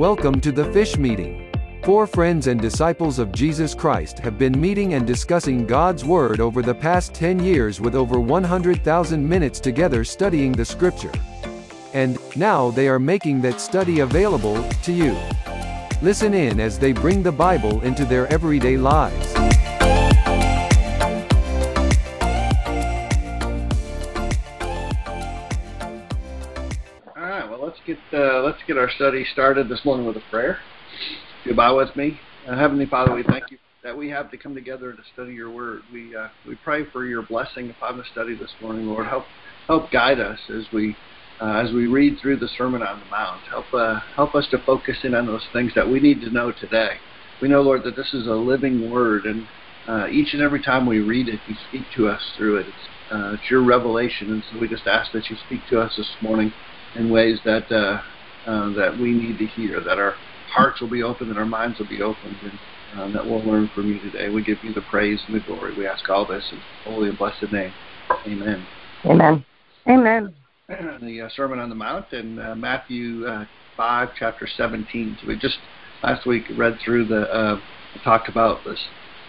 Welcome to the Fish Meeting. Four friends and disciples of Jesus Christ have been meeting and discussing God's Word over the past 10 years with over 100,000 minutes together studying the Scripture. And, now they are making that study available to you. Listen in as they bring the Bible into their everyday lives. Get our study started this morning with a prayer. If you bow with me, uh, Heavenly Father, we thank you that we have to come together to study Your Word. We uh, we pray for Your blessing upon the study this morning, Lord. Help help guide us as we uh, as we read through the Sermon on the Mount. Help uh, help us to focus in on those things that we need to know today. We know, Lord, that this is a living Word, and uh, each and every time we read it, you speak to us through it. It's, uh, it's Your revelation, and so we just ask that you speak to us this morning in ways that uh, uh, that we need to hear, that our hearts will be open, that our minds will be opened, and uh, that we'll learn from you today. We give you the praise and the glory. We ask all this in holy and blessed name. Amen. Amen. Amen. The uh, Sermon on the Mount in uh, Matthew uh, 5, chapter 17. So we just last week read through the uh, talked about this,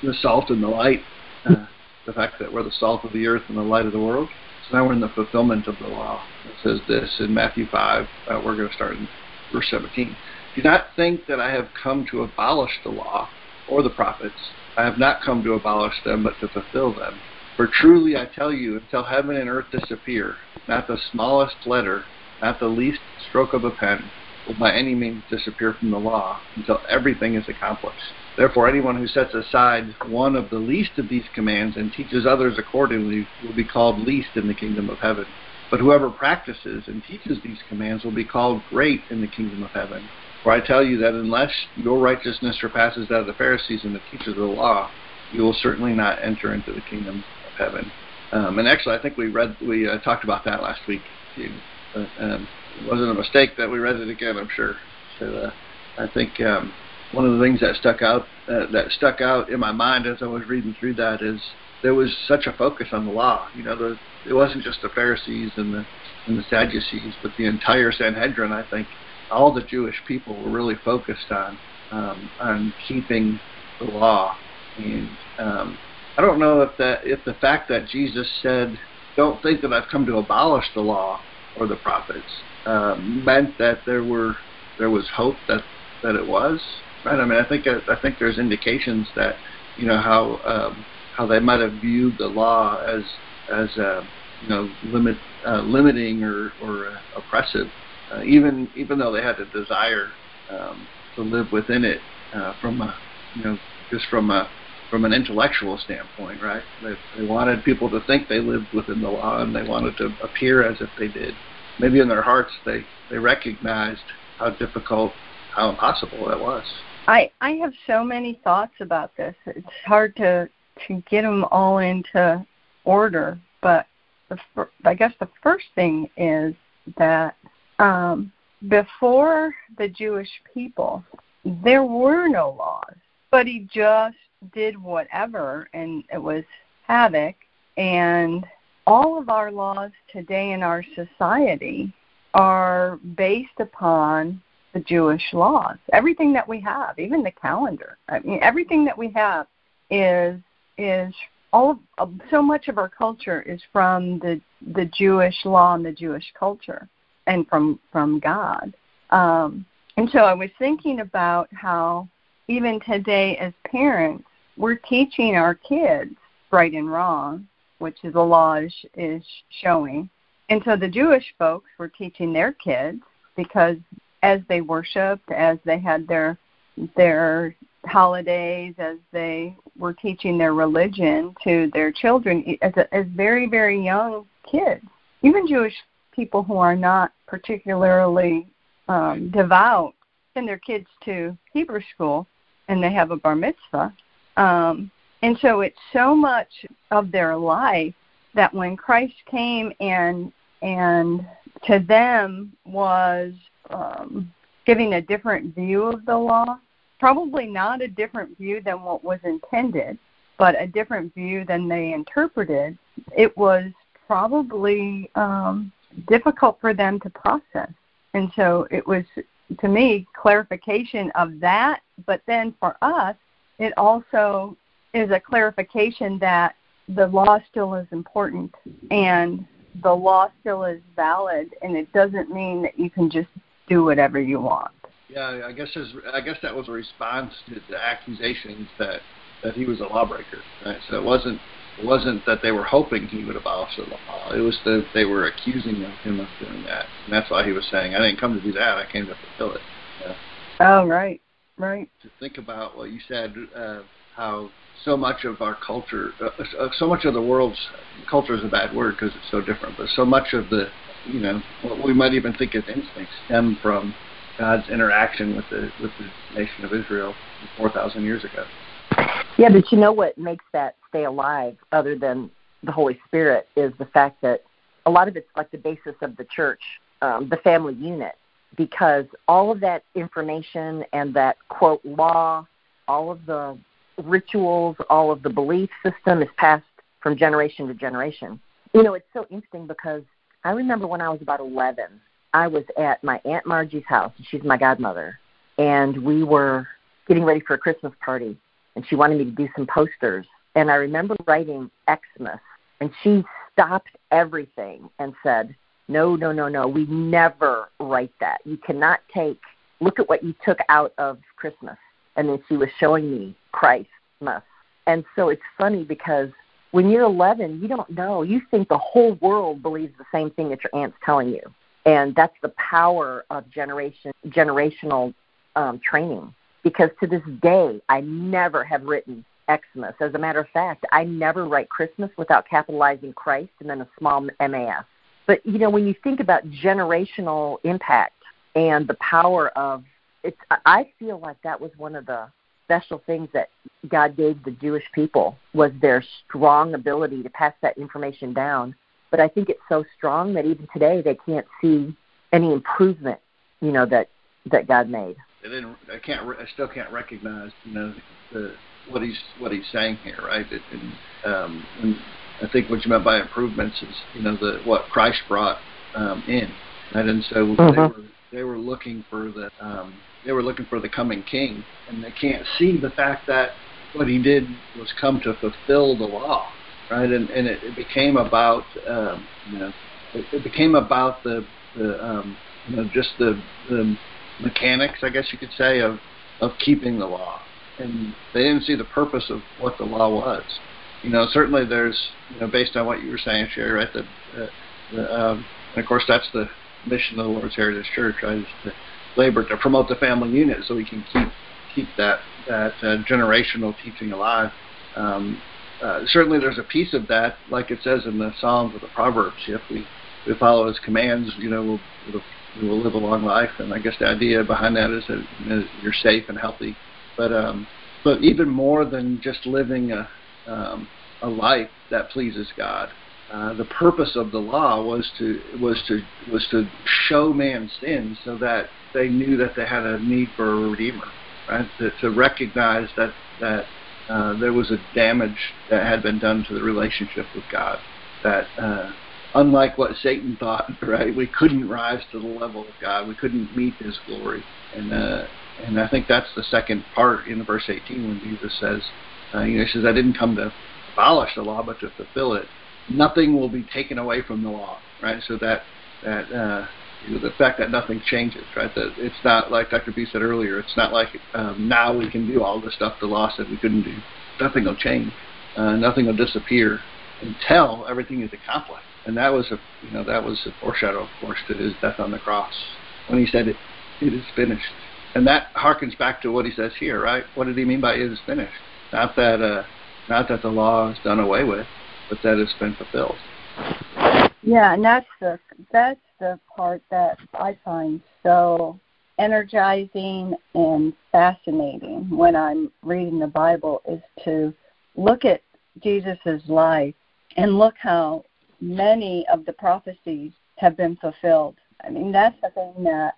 the salt and the light, uh, the fact that we're the salt of the earth and the light of the world. So now we're in the fulfillment of the law. It says this in Matthew 5. Uh, we're going to start in verse 17. Do not think that I have come to abolish the law or the prophets. I have not come to abolish them, but to fulfill them. For truly I tell you, until heaven and earth disappear, not the smallest letter, not the least stroke of a pen, will by any means disappear from the law, until everything is accomplished. Therefore, anyone who sets aside one of the least of these commands and teaches others accordingly will be called least in the kingdom of heaven. But whoever practices and teaches these commands will be called great in the kingdom of heaven. For I tell you that unless your righteousness surpasses that of the Pharisees and the teachers of the law, you will certainly not enter into the kingdom of heaven. Um, and actually, I think we read we uh, talked about that last week. But, um, it wasn't a mistake that we read it again. I'm sure. So uh, I think um, one of the things that stuck out uh, that stuck out in my mind as I was reading through that is there was such a focus on the law. You know, the, it wasn't just the Pharisees and the and the Sadducees, but the entire Sanhedrin. I think all the Jewish people were really focused on um, on keeping the law. And um, I don't know if that if the fact that Jesus said, "Don't think that I've come to abolish the law or the prophets," um, meant that there were there was hope that that it was. Right? I mean, I think I think there's indications that you know how um, how they might have viewed the law as as uh, you know limit uh, limiting or or uh, oppressive, uh, even even though they had a desire um, to live within it uh, from a you know just from a from an intellectual standpoint, right? They, they wanted people to think they lived within the law, and they wanted to appear as if they did. Maybe in their hearts, they they recognized how difficult, how impossible that was. I I have so many thoughts about this. It's hard to to get them all into order, but the fir- I guess the first thing is that um, before the Jewish people, there were no laws, but he just did whatever, and it was havoc. And all of our laws today in our society are based upon the Jewish laws. Everything that we have, even the calendar, I mean, everything that we have is is all of, so much of our culture is from the the Jewish law and the Jewish culture, and from from God. Um, and so I was thinking about how even today, as parents, we're teaching our kids right and wrong, which is the law is, is showing. And so the Jewish folks were teaching their kids because as they worshiped, as they had their their holidays, as they were teaching their religion to their children as a, as very very young kids, even Jewish people who are not particularly um, devout send their kids to Hebrew school and they have a bar mitzvah. Um, and so it's so much of their life that when Christ came and and to them was um, giving a different view of the law, probably not a different view than what was intended, but a different view than they interpreted. It was probably um, difficult for them to process, and so it was to me clarification of that. But then for us, it also is a clarification that the law still is important and the law still is valid, and it doesn't mean that you can just do whatever you want. Yeah, I guess his, I guess that was a response to the accusations that that he was a lawbreaker. Right? So it wasn't it wasn't that they were hoping he would abolish the law. It was that they were accusing him of doing that, and that's why he was saying, "I didn't come to do that. I came to fulfill it." Yeah. Oh, right, right. To think about what you said, uh, how so much of our culture, uh, uh, so much of the world's culture is a bad word because it's so different, but so much of the, you know, what we might even think as instincts stem from God's interaction with the with the nation of Israel 4,000 years ago. Yeah, but you know what makes that stay alive, other than the Holy Spirit, is the fact that a lot of it's like the basis of the church, um, the family unit, because all of that information and that quote law, all of the rituals, all of the belief system is passed from generation to generation. You know, it's so interesting because I remember when I was about 11, I was at my Aunt Margie's house, and she's my godmother, and we were getting ready for a Christmas party, and she wanted me to do some posters. And I remember writing Xmas, and she stopped everything and said, No, no, no, no, we never write that. You cannot take, look at what you took out of Christmas and then she was showing me Christmas. And so it's funny because when you're 11, you don't know. You think the whole world believes the same thing that your aunt's telling you, and that's the power of generation generational um, training. Because to this day, I never have written Xmas. As a matter of fact, I never write Christmas without capitalizing Christ and then a small MAS. But you know, when you think about generational impact and the power of it's I feel like that was one of the special things that God gave the Jewish people was their strong ability to pass that information down. But I think it's so strong that even today they can't see any improvement, you know, that that God made. They didn't. I can't. I still can't recognize, you know, the what he's what he's saying here, right? And, um, and I think what you meant by improvements is, you know, the what Christ brought um, in, right? And so mm-hmm. they were they were looking for the um, they were looking for the coming king, and they can't see the fact that what he did was come to fulfill the law, right? And and it, it became about um, you know it, it became about the the um, you know just the the mechanics, I guess you could say, of of keeping the law, and they didn't see the purpose of what the law was. You know, certainly there's you know based on what you were saying, Sherry, right? The, uh, the um, and of course that's the mission of the Lord's Heritage Church, right? Is to labor to promote the family unit so we can keep keep that that uh, generational teaching alive. Um, uh, certainly, there's a piece of that, like it says in the Psalms or the Proverbs. If we, we follow His commands, you know, we'll, we will live a long life. And I guess the idea behind that is that you know, you're safe and healthy. But um, but even more than just living a um, a life that pleases God, uh, the purpose of the law was to was to was to show man's sins so that they knew that they had a need for a redeemer, right? To, to recognize that that uh, there was a damage that had been done to the relationship with God. That uh, unlike what Satan thought, right, we couldn't rise to the level of God. We couldn't meet His glory, and uh, and I think that's the second part in verse 18 when Jesus says, uh, you know, he says, "I didn't come to abolish the law, but to fulfill it." Nothing will be taken away from the law, right? So that that uh, the fact that nothing changes, right? That it's not like Dr. B said earlier. It's not like um, now we can do all the stuff the law said we couldn't do. Nothing will change. Uh, nothing will disappear until everything is accomplished. And that was a, you know, that was a foreshadow, of course, to his death on the cross when he said it, it is finished. And that harkens back to what he says here, right? What did he mean by it is finished? Not that, uh, not that the law is done away with, but that it's been fulfilled. Yeah, and that's the that's the part that I find so energizing and fascinating when I'm reading the Bible is to look at Jesus' life and look how many of the prophecies have been fulfilled. I mean, that's the thing that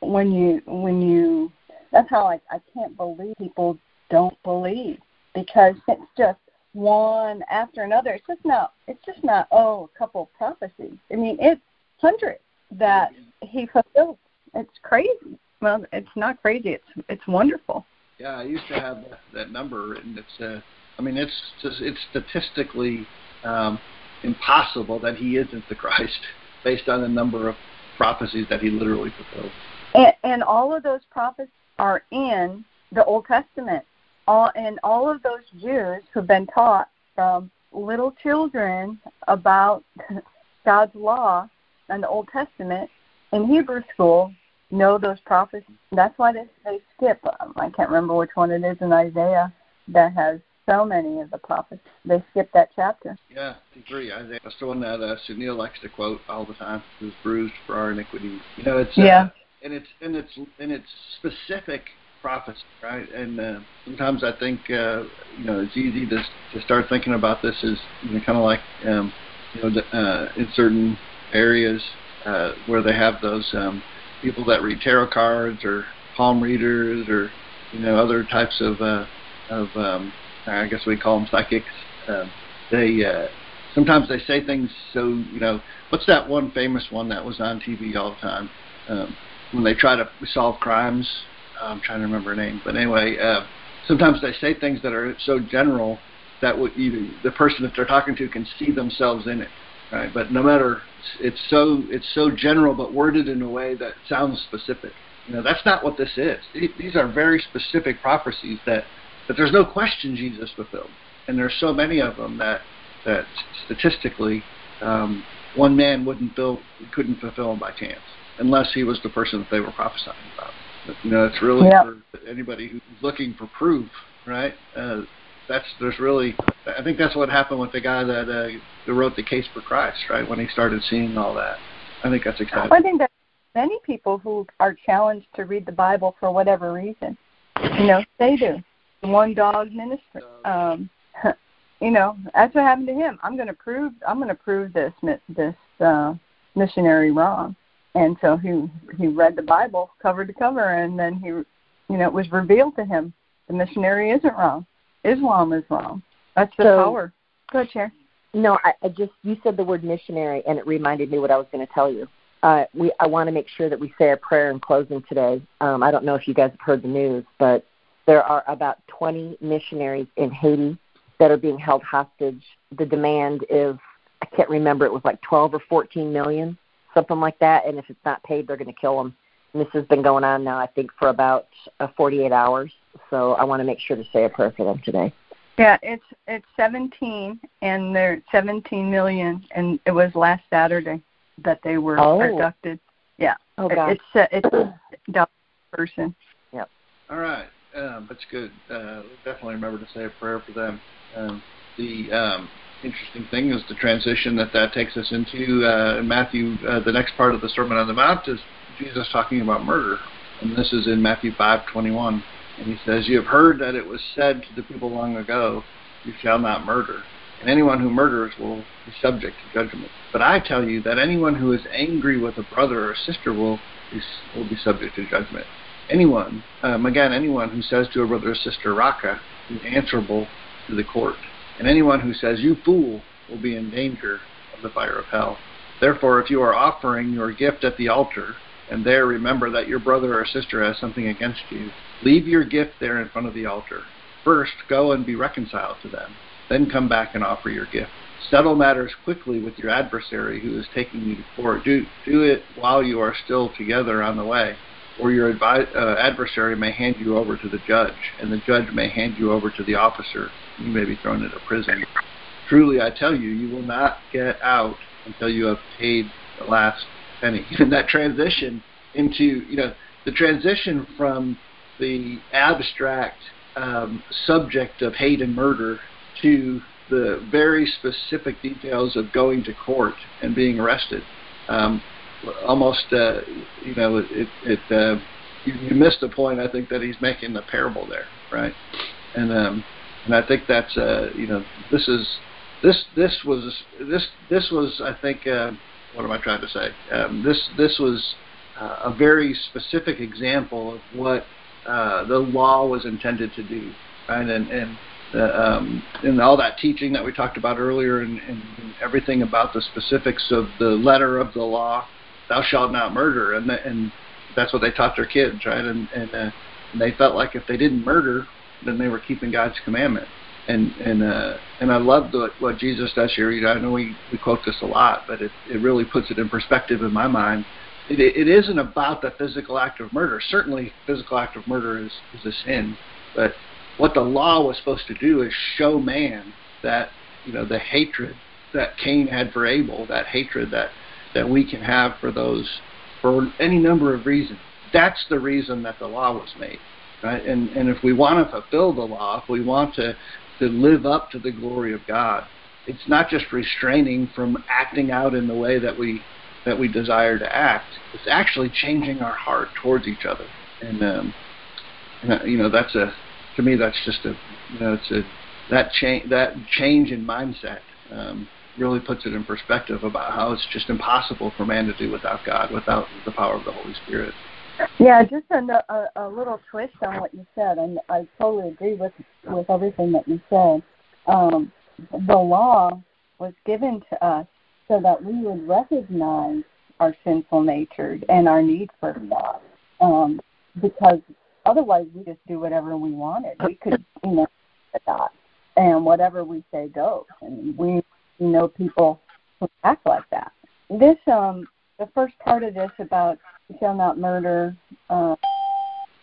when you when you that's how I I can't believe people don't believe because it's just one after another. It's just not it's just not oh a couple prophecies. I mean it's hundreds that he fulfilled. It's crazy. well, it's not crazy. It's it's wonderful. Yeah, I used to have that, that number, and it's uh, I mean, it's just, it's statistically um, impossible that he isn't the Christ, based on the number of prophecies that he literally fulfilled. And, and all of those prophecies are in the Old Testament. All and all of those Jews who've been taught from little children about God's law and the Old Testament in Hebrew school know those prophecies. That's why they, they skip. Um, I can't remember which one it is in Isaiah that has so many of the prophets. They skip that chapter. Yeah, I agree. I think that's the one that uh, Sunil likes to quote all the time. "Was bruised for our iniquities." You know, it's uh, yeah, and it's and it's and it's specific prophecy, right? And uh, sometimes I think uh, you know it's easy to to start thinking about this as you know, kind of like um, you know the, uh, in certain areas uh, where they have those um, people that read tarot cards or palm readers or you know other types of uh, of um, I guess we call them psychics. Um, they uh, sometimes they say things so you know what's that one famous one that was on TV all the time um, when they try to solve crimes. I'm trying to remember her name, but anyway, uh, sometimes they say things that are so general that would even the person that they're talking to can see themselves in it. Right, but no matter it's so it's so general, but worded in a way that sounds specific. You know, that's not what this is. These are very specific prophecies that that there's no question Jesus fulfilled, and there's so many of them that that statistically um, one man wouldn't fill couldn't fulfill them by chance unless he was the person that they were prophesying about. But, you know, it's really yep. for anybody who's looking for proof, right? Uh, that's there's really I think that's what happened with the guy that uh, that wrote the case for Christ, right? When he started seeing all that, I think that's exciting. I think that many people who are challenged to read the Bible for whatever reason, you know, they do one dog ministry. Um, you know, that's what happened to him. I'm going to prove. I'm going to prove this this uh, missionary wrong. And so he he read the Bible cover to cover, and then he, you know, it was revealed to him the missionary isn't wrong. Islam is wrong. That's the so, power. Go ahead, Chair. No, I, I just you said the word missionary, and it reminded me what I was going to tell you. Uh, we I want to make sure that we say a prayer in closing today. Um, I don't know if you guys have heard the news, but there are about 20 missionaries in Haiti that are being held hostage. The demand is, I can't remember, it was like 12 or 14 million, something like that. And if it's not paid, they're going to kill them. And this has been going on now, I think, for about uh, 48 hours. So I want to make sure to say a prayer for them today. Yeah, it's it's 17, and they're 17 million, and it was last Saturday that they were oh. abducted. Yeah. Oh God. It's uh, it's a person. Yep. All right um, that's good. Uh, definitely remember to say a prayer for them. Um, the um, interesting thing is the transition that that takes us into uh, in Matthew. Uh, the next part of the Sermon on the Mount is Jesus talking about murder, and this is in Matthew 5:21. And he says, "You have heard that it was said to the people long ago, You shall not murder, and anyone who murders will be subject to judgment. But I tell you that anyone who is angry with a brother or sister will be, will be subject to judgment." anyone, um, again, anyone who says to a brother or sister, Raca, is answerable to the court. And anyone who says, you fool, will be in danger of the fire of hell. Therefore, if you are offering your gift at the altar, and there remember that your brother or sister has something against you, leave your gift there in front of the altar. First, go and be reconciled to them. Then come back and offer your gift. Settle matters quickly with your adversary who is taking you to court. Do, do it while you are still together on the way or your advi- uh, adversary may hand you over to the judge, and the judge may hand you over to the officer. You may be thrown into prison. Truly, I tell you, you will not get out until you have paid the last penny. And that transition into, you know, the transition from the abstract um, subject of hate and murder to the very specific details of going to court and being arrested. Um, almost uh, you know it it uh, you, you missed the point I think that he's making the parable there right and um and I think that's uh you know this is this this was this this was I think uh, what am I trying to say um, this this was uh, a very specific example of what uh, the law was intended to do right and and uh, um, and all that teaching that we talked about earlier and, and, everything about the specifics of the letter of the law thou shalt not murder and and that's what they taught their kids, right? And and, uh, and they felt like if they didn't murder, then they were keeping God's commandment. And and uh, and I love what what Jesus does here. You know, I know we we quote this a lot, but it it really puts it in perspective in my mind. It, it isn't about the physical act of murder. Certainly, physical act of murder is is a sin, but what the law was supposed to do is show man that you know the hatred that Cain had for Abel, that hatred that that we can have for those for any number of reasons. That's the reason that the law was made, right? And and if we want to fulfill the law, if we want to to live up to the glory of God, it's not just restraining from acting out in the way that we that we desire to act. It's actually changing our heart towards each other, and um, and, uh, you know that's a to me that's just a you know it's a that change that change in mindset um, really puts it in perspective about how it's just impossible for man to do without God, without the power of the Holy Spirit. Yeah, just a, a, a little twist on what you said, and I totally agree with with everything that you said. Um, the law was given to us so that we would recognize our sinful nature and our need for God, um, because otherwise we just do whatever we wanted. We could, you know, God, and whatever we say goes, and we you know people who act like that. This um the first part of this about shall not murder uh,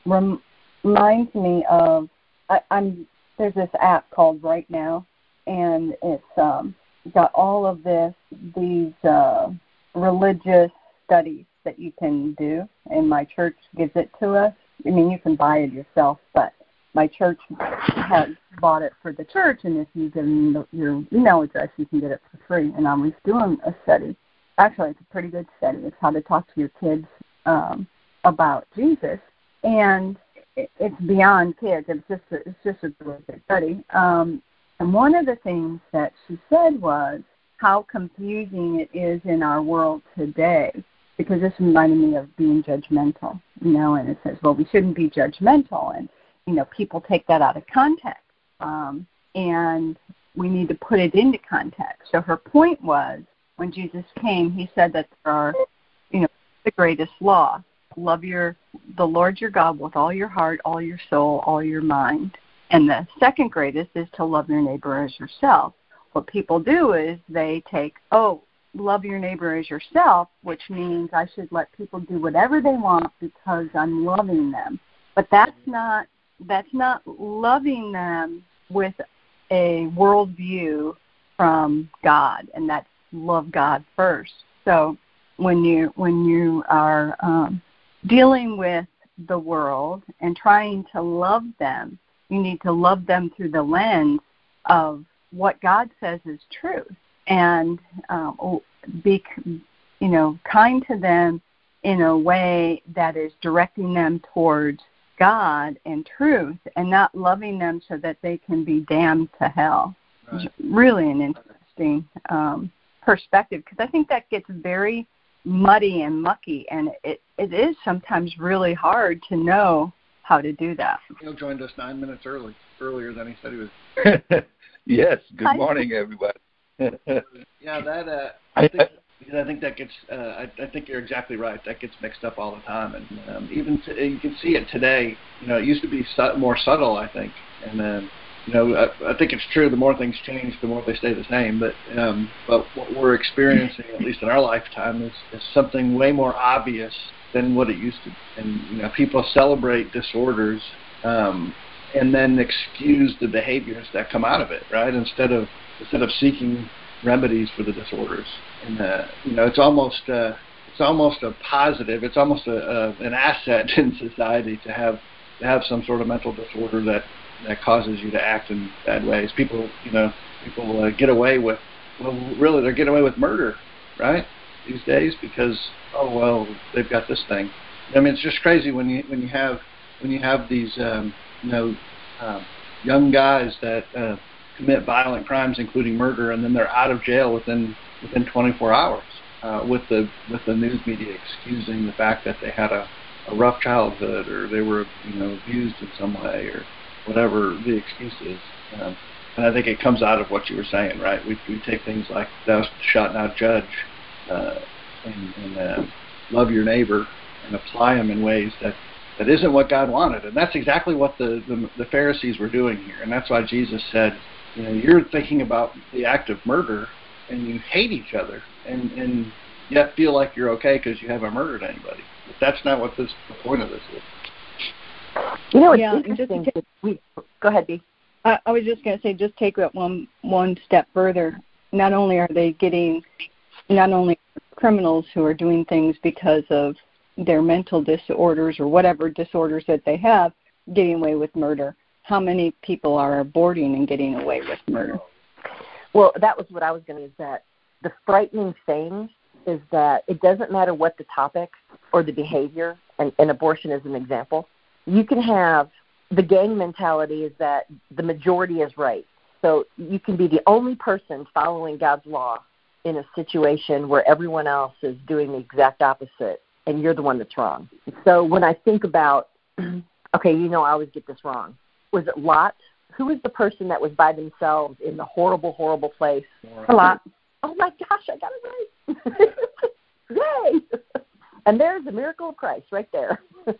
rem- reminds me of I, I'm there's this app called Right Now, and it's um, got all of this these uh, religious studies that you can do, and my church gives it to us. I mean, you can buy it yourself, but my church has bought it for the church, and if you give me your email address, you can get it for free. And I was doing a study. Actually, it's a pretty good study. It's how to talk to your kids um, about Jesus, and it, it's beyond kids. It's just a, it's just a really good study. Um, and one of the things that she said was how confusing it is in our world today because this reminded me of being judgmental, you know, and it says, well, we shouldn't be judgmental. And you know people take that out of context. Um, and we need to put it into context. So her point was when jesus came he said that there are you know the greatest law. Love your the lord your god with all your heart all your soul all your mind and the second greatest is to love your neighbor as yourself what people do is they take oh love your neighbor as yourself which means i should let people do whatever they want because i'm loving them but that's not that's not loving them with a worldview from God, and that's love God first. So when you when you are um, dealing with the world and trying to love them, you need to love them through the lens of what God says is truth, and um, be you know kind to them in a way that is directing them towards God and truth and not loving them so that they can be damned to hell. Right. Really an interesting um, perspective because I think that gets very muddy and mucky and it, it is sometimes really hard to know how to do that. Neil joined us nine minutes early, earlier than he said he was. yes. Good morning, everybody. yeah, that uh, I think because I think that gets. Uh, I, I think you're exactly right. That gets mixed up all the time, and um, even t- you can see it today. You know, it used to be su- more subtle, I think, and then. You know, I, I think it's true. The more things change, the more they stay the same. But um, but what we're experiencing, at least in our lifetime, is, is something way more obvious than what it used to. Be. And you know, people celebrate disorders um, and then excuse the behaviors that come out of it, right? Instead of instead of seeking remedies for the disorders. And uh, you know, it's almost uh, it's almost a positive. It's almost a, a an asset in society to have to have some sort of mental disorder that that causes you to act in bad ways. People, you know, people uh, get away with well, really, they're getting away with murder, right? These days because oh well, they've got this thing. I mean, it's just crazy when you when you have when you have these um, you know um, young guys that uh, commit violent crimes, including murder, and then they're out of jail within within 24 hours. Uh, with the with the news media excusing the fact that they had a, a rough childhood or they were you know abused in some way or whatever the excuse is. Um, and I think it comes out of what you were saying, right? We we take things like thou shalt not judge, uh, and, and uh, love your neighbor, and apply them in ways that that isn't what God wanted. And that's exactly what the, the, the Pharisees were doing here. And that's why Jesus said, you know, you're thinking about the act of murder and you hate each other and, and yet feel like you're okay because you haven't murdered anybody. But that's not what this, the point of this is. You know, it's yeah, interesting. Just, we, go ahead, B. I, I was just going to say, just take it one one step further. Not only are they getting, not only criminals who are doing things because of their mental disorders or whatever disorders that they have getting away with murder. How many people are aborting and getting away with murder? Well, that was what I was going to. Is that the frightening thing is that it doesn't matter what the topic or the behavior, and, and abortion is an example. You can have the gang mentality is that the majority is right. So you can be the only person following God's law in a situation where everyone else is doing the exact opposite and you're the one that's wrong. So when I think about, okay, you know, I always get this wrong. Was it Lot? Who was the person that was by themselves in the horrible, horrible place? Lot. Oh my gosh, I got it right. Yay! and there's the miracle of Christ right there.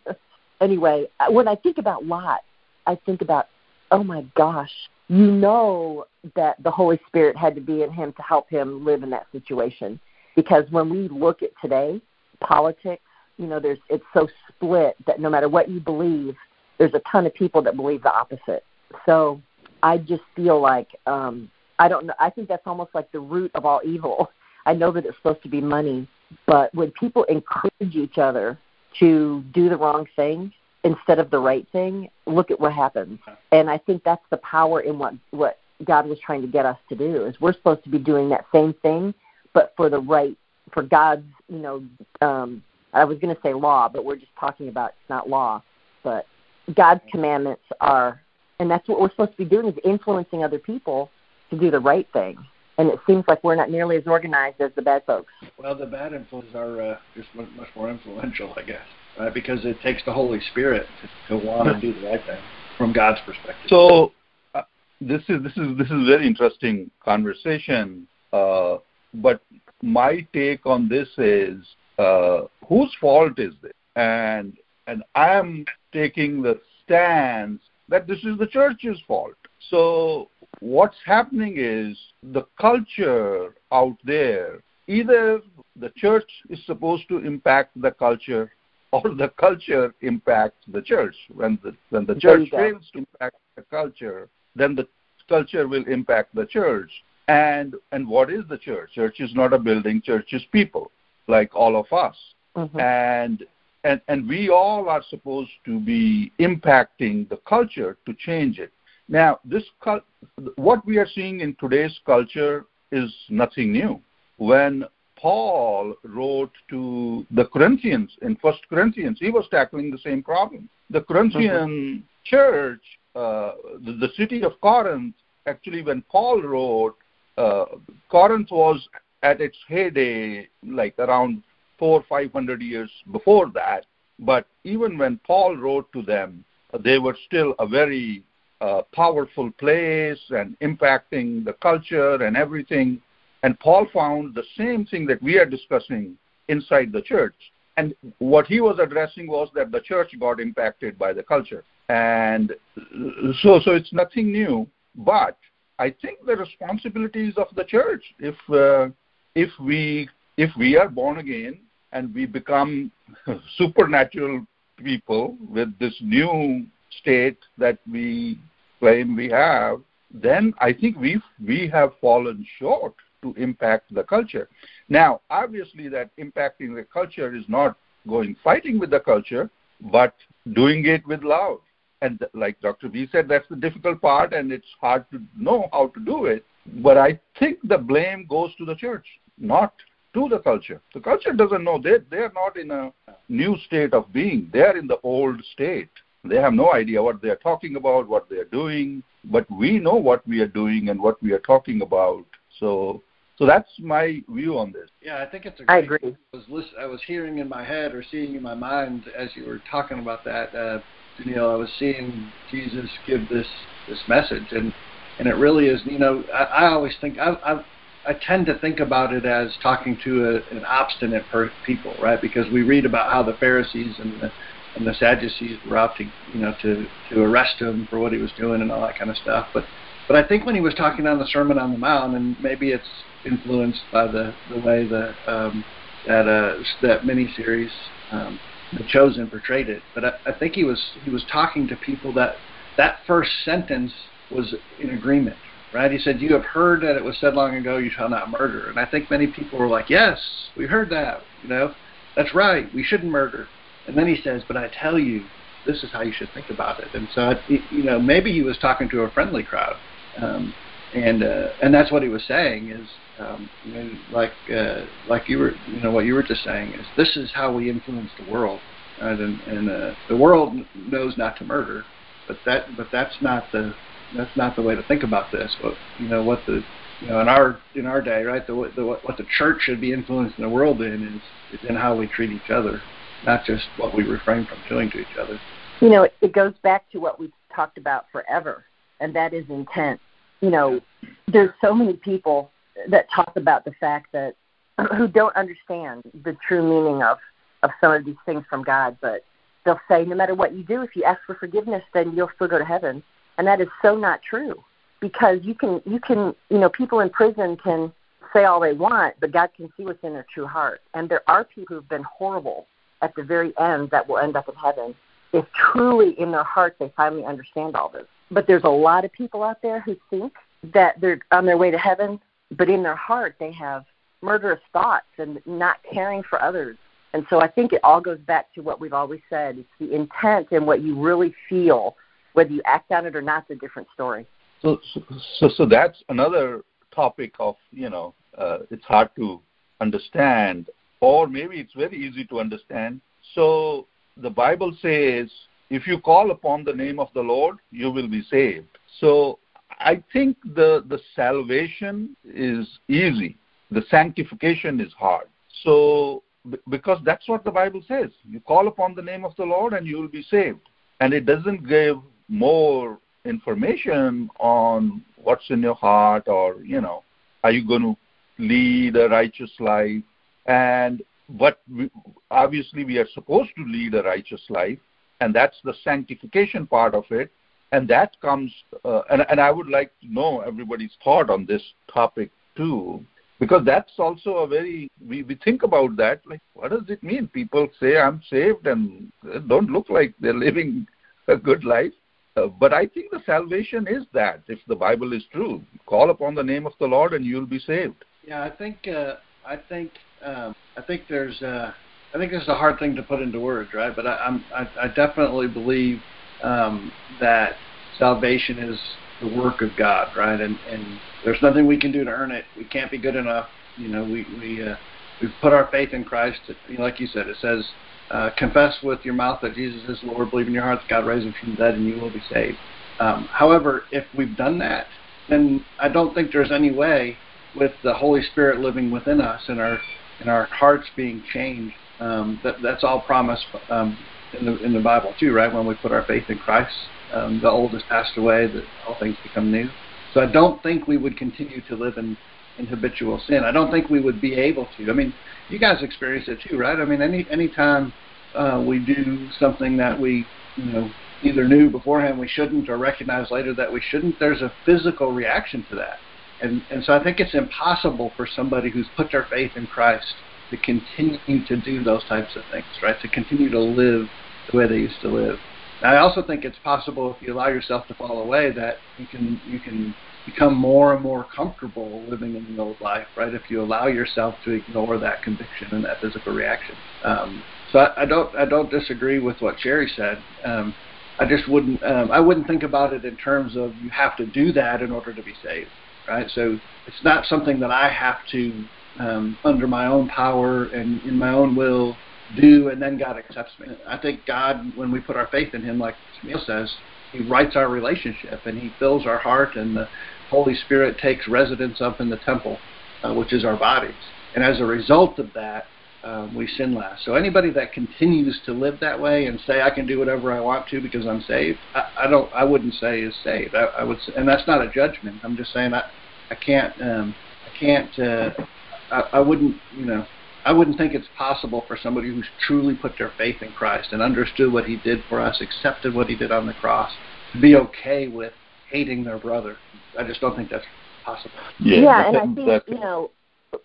anyway, uh, when I think about Lot, I think about, oh my gosh, you know that the Holy Spirit had to be in him to help him live in that situation. Because when we look at today, politics. You know, there's it's so split that no matter what you believe, there's a ton of people that believe the opposite. So I just feel like um I don't know I think that's almost like the root of all evil. I know that it's supposed to be money, but when people encourage each other to do the wrong thing instead of the right thing, look at what happens. And I think that's the power in what what God was trying to get us to do is we're supposed to be doing that same thing but for the right for God's, you know, um, I was going to say law, but we're just talking about it's not law, but God's commandments are, and that's what we're supposed to be doing is influencing other people to do the right thing. And it seems like we're not nearly as organized as the bad folks. Well, the bad influences are uh, just much, much more influential, I guess, right? because it takes the Holy Spirit to go on and do the right thing from God's perspective. So uh, this is this is this is a very interesting conversation. Uh, but my take on this is uh, whose fault is this? And and I'm taking the stance that this is the church's fault. So what's happening is the culture out there either the church is supposed to impact the culture or the culture impacts the church. When the when the church fails to impact the culture, then the culture will impact the church. And and what is the church? Church is not a building. Church is people, like all of us. Mm-hmm. And and and we all are supposed to be impacting the culture to change it. Now, this what we are seeing in today's culture is nothing new. When Paul wrote to the Corinthians in First Corinthians, he was tackling the same problem. The Corinthian mm-hmm. church, uh, the, the city of Corinth, actually, when Paul wrote, uh, Corinth was at its heyday, like around four, or five hundred years before that. But even when Paul wrote to them, they were still a very uh, powerful place and impacting the culture and everything. And Paul found the same thing that we are discussing inside the church. And what he was addressing was that the church got impacted by the culture. And so, so it's nothing new. But I think the responsibilities of the church. If uh, if we if we are born again and we become supernatural people with this new state that we claim we have, then I think we we have fallen short to impact the culture. Now, obviously, that impacting the culture is not going fighting with the culture, but doing it with love and like Dr. B said, that's the difficult part, and it's hard to know how to do it. But I think the blame goes to the church, not to the culture. The culture doesn't know. They, they're not in a new state of being. They're in the old state. They have no idea what they're talking about, what they're doing. But we know what we are doing and what we are talking about. So so that's my view on this. Yeah, I think it's a great, I agree. I was, listen, I was hearing in my head or seeing in my mind as you were talking about that. Uh, you know, I was seeing Jesus give this this message, and and it really is. You know, I, I always think I, I I tend to think about it as talking to a, an obstinate per- people, right? Because we read about how the Pharisees and the and the Sadducees were out to you know to to arrest him for what he was doing and all that kind of stuff. But but I think when he was talking on the Sermon on the Mount, and maybe it's influenced by the the way the um, that uh, that miniseries um, The Chosen portrayed it. But I, I think he was he was talking to people that that first sentence was in agreement, right? He said, "You have heard that it was said long ago, you shall not murder." And I think many people were like, "Yes, we heard that. You know, that's right. We shouldn't murder." And then he says, "But I tell you, this is how you should think about it." And so, you know, maybe he was talking to a friendly crowd, um, and uh, and that's what he was saying is, um, you know, like uh, like you were, you know, what you were just saying is, this is how we influence the world, right? and and uh, the world knows not to murder, but that but that's not the that's not the way to think about this. But you know what the you know in our in our day, right? The, the what the church should be influencing the world in is is in how we treat each other, not just what we refrain from doing to each other. You know, it, it goes back to what we've talked about forever, and that is intent. You know, there's so many people that talk about the fact that who don't understand the true meaning of of some of these things from God, but they'll say no matter what you do, if you ask for forgiveness, then you'll still go to heaven and that is so not true because you can you can you know people in prison can say all they want but god can see what's in their true heart and there are people who've been horrible at the very end that will end up in heaven if truly in their heart they finally understand all this. But there's a lot of people out there who think that they're on their way to heaven but in their heart they have murderous thoughts and not caring for others. And so i think it all goes back to what we've always said. It's the intent and what you really feel whether you act on it or not is a different story. So, so, so that's another topic of you know uh, it's hard to understand, or maybe it's very easy to understand. So the Bible says, if you call upon the name of the Lord, you will be saved. So I think the the salvation is easy. The sanctification is hard. So because that's what the Bible says, you call upon the name of the Lord and you will be saved. And it doesn't give more information on what's in your heart or you know are you going to lead a righteous life and what we, obviously we are supposed to lead a righteous life and that's the sanctification part of it. And that comes uh, and, and i would like to know everybody's thought on this topic too because that's also a very we, we think about that like what does it mean? People say i'm saved and don't look like they're living a good life. Uh, but I think the salvation is that, if the Bible is true, call upon the name of the Lord and you'll be saved. Yeah, I think uh, I think um, I think there's uh, I think this is a hard thing to put into words, right? But I, I'm I, I definitely believe um, that salvation is the work of God, right? And and there's nothing we can do to earn it. We can't be good enough. You know, we we uh, we put our faith in Christ. Like you said, it says uh, confess with your mouth that Jesus is Lord, believe in your heart that God raised him from the dead, and you will be saved. Um, however, if we've done that, then I don't think there's any way, with the Holy Spirit living within us and our and our hearts being changed, um, that that's all promised um, in the in the Bible too, right? When we put our faith in Christ, um, the old has passed away, that all things become new. So I don't think we would continue to live in in habitual sin. I don't think we would be able to. I mean, you guys experience it too, right? I mean, any any time uh, we do something that we, you know, either knew beforehand we shouldn't or recognize later that we shouldn't, there's a physical reaction to that. And and so I think it's impossible for somebody who's put their faith in Christ to continue to do those types of things, right? To continue to live the way they used to live. I also think it's possible if you allow yourself to fall away that you can you can become more and more comfortable living in the old life, right? If you allow yourself to ignore that conviction and that physical reaction. Um, so I, I don't I don't disagree with what Sherry said. Um, I just wouldn't um, I wouldn't think about it in terms of you have to do that in order to be saved, right? So it's not something that I have to um, under my own power and in my own will do, and then God accepts me. I think God, when we put our faith in Him, like Sunil says, He rights our relationship and He fills our heart, and the Holy Spirit takes residence up in the temple, uh, which is our bodies. And as a result of that, um, we sin less. So anybody that continues to live that way and say I can do whatever I want to because I'm saved, I, I don't. I wouldn't say is saved. I, I would, say, and that's not a judgment. I'm just saying I, I can't. Um, I can't. Uh, I, I wouldn't. You know. I wouldn't think it's possible for somebody who's truly put their faith in Christ and understood what He did for us, accepted what He did on the cross, to be okay with hating their brother. I just don't think that's possible. Yeah, yeah and I think you know.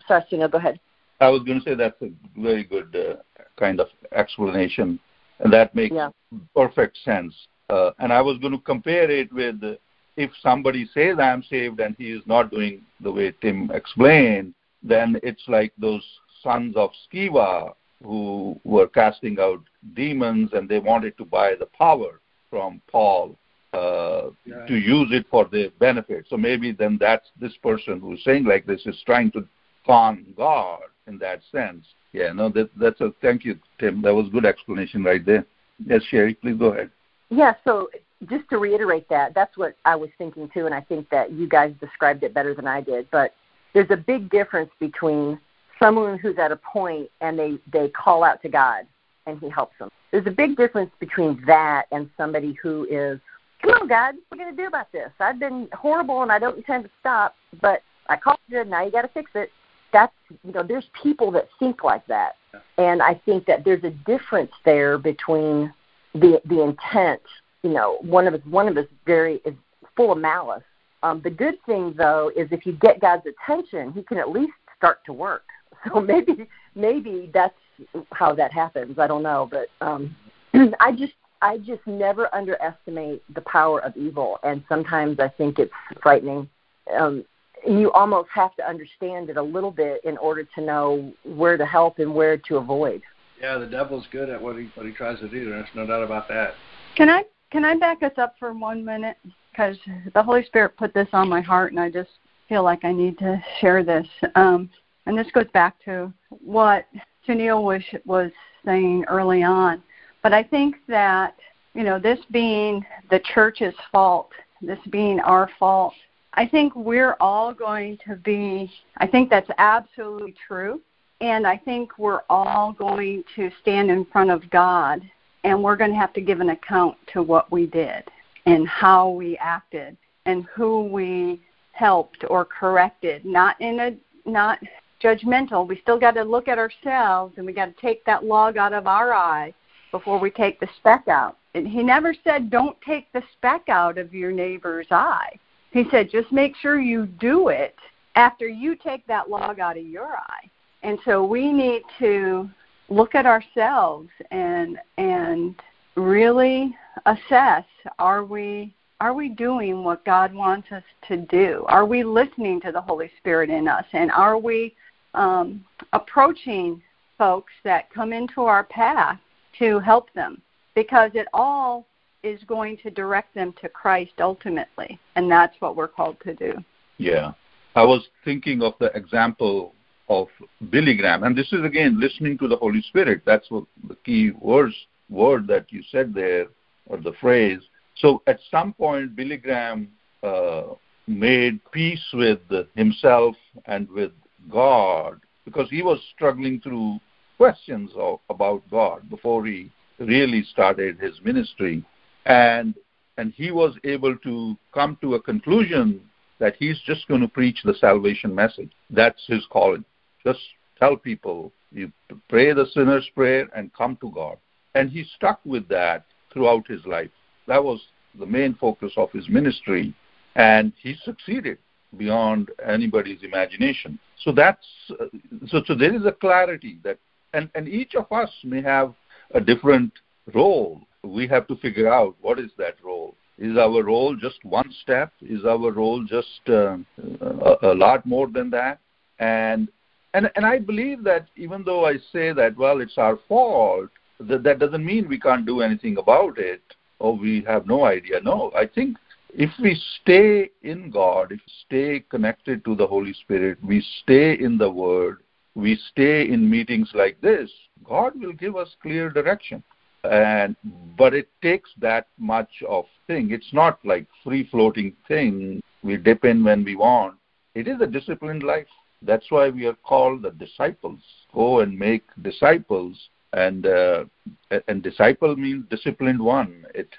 Sorry, go ahead. I was going to say that's a very good uh, kind of explanation, and that makes yeah. perfect sense. Uh, and I was going to compare it with if somebody says I'm saved and he is not doing the way Tim explained, then it's like those sons of Sceva who were casting out demons and they wanted to buy the power from Paul uh, yeah. to use it for their benefit. So maybe then that's this person who's saying like this is trying to con God in that sense. Yeah, no, that, that's a thank you, Tim. That was a good explanation right there. Yes, Sherry, please go ahead. Yeah, so just to reiterate that, that's what I was thinking too, and I think that you guys described it better than I did. But there's a big difference between someone who's at a point and they they call out to God and He helps them. There's a big difference between that and somebody who is, come on, God, what are we gonna do about this? I've been horrible and I don't intend to stop, but I called you. Now you got to fix it that's you know there's people that think like that. And i think that there's a difference there between the the intent you know one of us one of us very is full of malice. Um the good thing though is if you get god's attention he can at least start to work. So maybe maybe that's how that happens. I don't know. But um i just i just never underestimate the power of evil. And sometimes i think it's frightening. Um you almost have to understand it a little bit in order to know where to help and where to avoid. Yeah, the devil's good at what he what he tries to do. There's no doubt about that. Can I can I back us up for one minute because the Holy Spirit put this on my heart, and I just feel like I need to share this. Um, and this goes back to what Janelle was was saying early on. But I think that you know this being the church's fault, this being our fault, I think we're all going to be, I think that's absolutely true. And I think we're all going to stand in front of God and we're going to have to give an account to what we did and how we acted and who we helped or corrected. Not in a, not judgmental. We still got to look at ourselves and we got to take that log out of our eye before we take the speck out. And he never said, don't take the speck out of your neighbor's eye. He said, just make sure you do it after you take that log out of your eye. And so we need to look at ourselves and and really assess are we are we doing what God wants us to do? Are we listening to the Holy Spirit in us? And are we um, approaching folks that come into our path to help them? Because it all is going to direct them to Christ ultimately, and that's what we're called to do. Yeah. I was thinking of the example of Billy Graham, and this is again listening to the Holy Spirit. That's what the key words, word that you said there, or the phrase. So at some point, Billy Graham uh, made peace with himself and with God because he was struggling through questions of, about God before he really started his ministry and and he was able to come to a conclusion that he's just going to preach the salvation message. That's his calling. Just tell people you pray the sinner's prayer and come to God. And he stuck with that throughout his life. That was the main focus of his ministry, and he succeeded beyond anybody's imagination. So that's so. So there is a clarity that, and and each of us may have a different role we have to figure out what is that role. Is our role just one step? Is our role just uh, a, a lot more than that? And and and I believe that even though I say that well it's our fault, that that doesn't mean we can't do anything about it or we have no idea. No, I think if we stay in God, if we stay connected to the Holy Spirit, we stay in the Word, we stay in meetings like this, God will give us clear direction and but it takes that much of thing. It's not like free floating thing we dip in when we want. It is a disciplined life. That's why we are called the disciples. Go and make disciples and uh, and disciple means disciplined one. It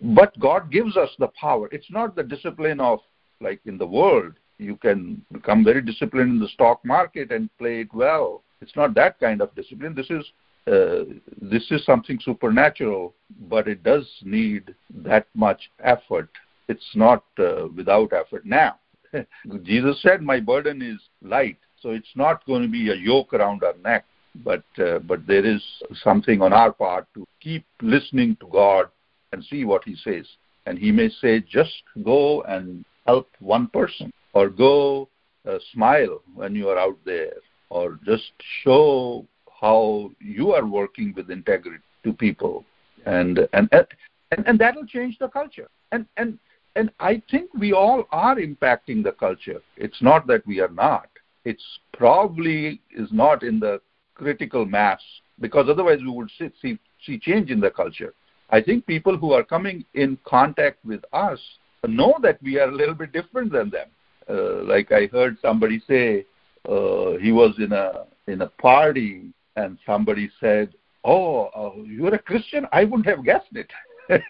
but god gives us the power. It's not the discipline of like in the world. You can become very disciplined in the stock market and play it well. It's not that kind of discipline. This is uh, this is something supernatural, but it does need that much effort. It's not uh, without effort. Now, Jesus said, "My burden is light," so it's not going to be a yoke around our neck, but uh, but there is something on our part to keep listening to God and see what He says. And He may say, "Just go and help one person," or "Go uh, smile when you are out there," or just show how you are working with integrity to people, and and and, and that'll change the culture. And and and I think we all are impacting the culture. It's not that we are not. It's probably is not in the critical mass because otherwise we would see, see, see change in the culture. I think people who are coming in contact with us know that we are a little bit different than them. Uh, like I heard somebody say, uh, he was in a in a party and somebody said, "Oh, uh, you're a Christian? I wouldn't have guessed it."